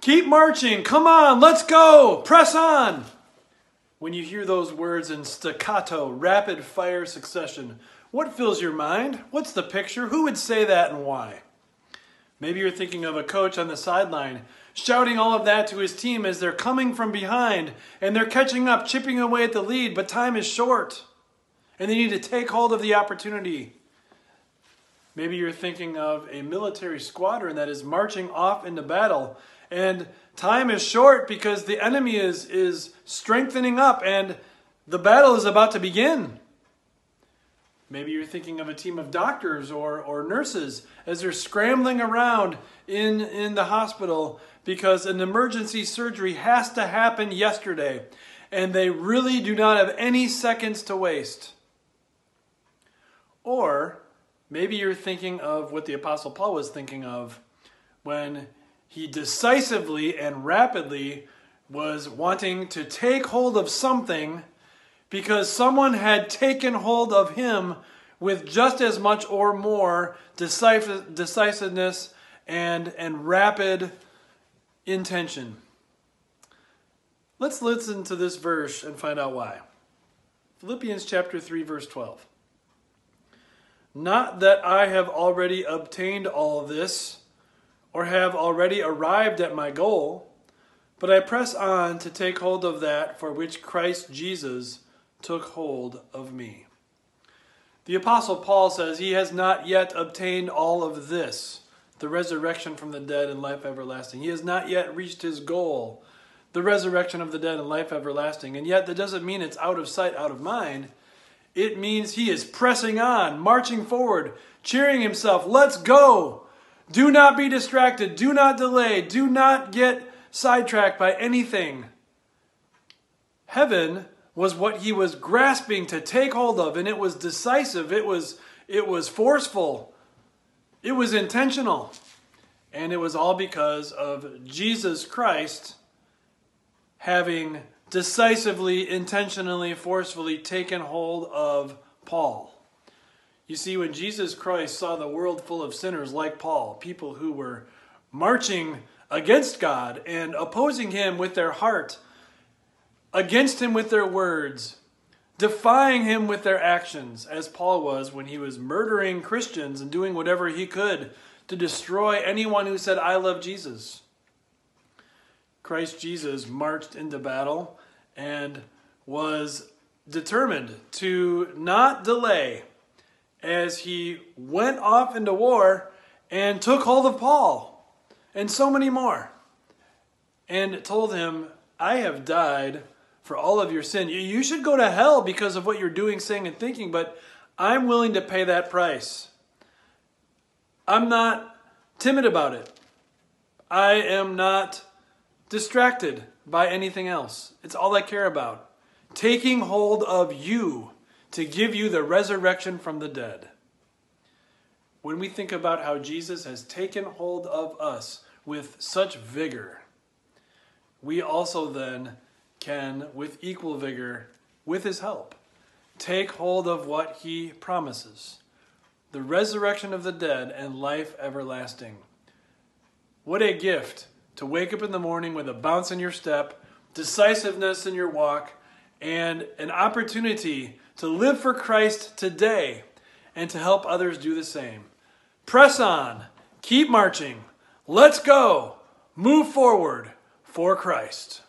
Keep marching. Come on, let's go. Press on. When you hear those words in staccato, rapid fire succession, what fills your mind? What's the picture? Who would say that and why? Maybe you're thinking of a coach on the sideline shouting all of that to his team as they're coming from behind and they're catching up, chipping away at the lead, but time is short and they need to take hold of the opportunity. Maybe you're thinking of a military squadron that is marching off into battle and time is short because the enemy is, is strengthening up and the battle is about to begin. Maybe you're thinking of a team of doctors or, or nurses as they're scrambling around in, in the hospital because an emergency surgery has to happen yesterday and they really do not have any seconds to waste. Or maybe you're thinking of what the Apostle Paul was thinking of when he decisively and rapidly was wanting to take hold of something because someone had taken hold of him with just as much or more decisiveness and, and rapid intention. Let's listen to this verse and find out why. Philippians chapter 3 verse 12. Not that I have already obtained all this or have already arrived at my goal, but I press on to take hold of that for which Christ Jesus took hold of me. The Apostle Paul says he has not yet obtained all of this the resurrection from the dead and life everlasting. He has not yet reached his goal, the resurrection of the dead and life everlasting. And yet, that doesn't mean it's out of sight, out of mind. It means he is pressing on, marching forward, cheering himself. Let's go! Do not be distracted. Do not delay. Do not get sidetracked by anything. Heaven was what he was grasping to take hold of, and it was decisive. It was, it was forceful. It was intentional. And it was all because of Jesus Christ having decisively, intentionally, forcefully taken hold of Paul. You see, when Jesus Christ saw the world full of sinners like Paul, people who were marching against God and opposing him with their heart, against him with their words, defying him with their actions, as Paul was when he was murdering Christians and doing whatever he could to destroy anyone who said, I love Jesus. Christ Jesus marched into battle and was determined to not delay as he went off into war and took hold of Paul and so many more and told him, I have died for all of your sin. You should go to hell because of what you're doing, saying, and thinking, but I'm willing to pay that price. I'm not timid about it. I am not distracted by anything else. It's all I care about. Taking hold of you to give you the resurrection from the dead. When we think about how Jesus has taken hold of us with such vigor, we also then can, with equal vigor, with his help, take hold of what he promises the resurrection of the dead and life everlasting. What a gift to wake up in the morning with a bounce in your step, decisiveness in your walk, and an opportunity to live for Christ today and to help others do the same. Press on, keep marching, let's go, move forward for Christ.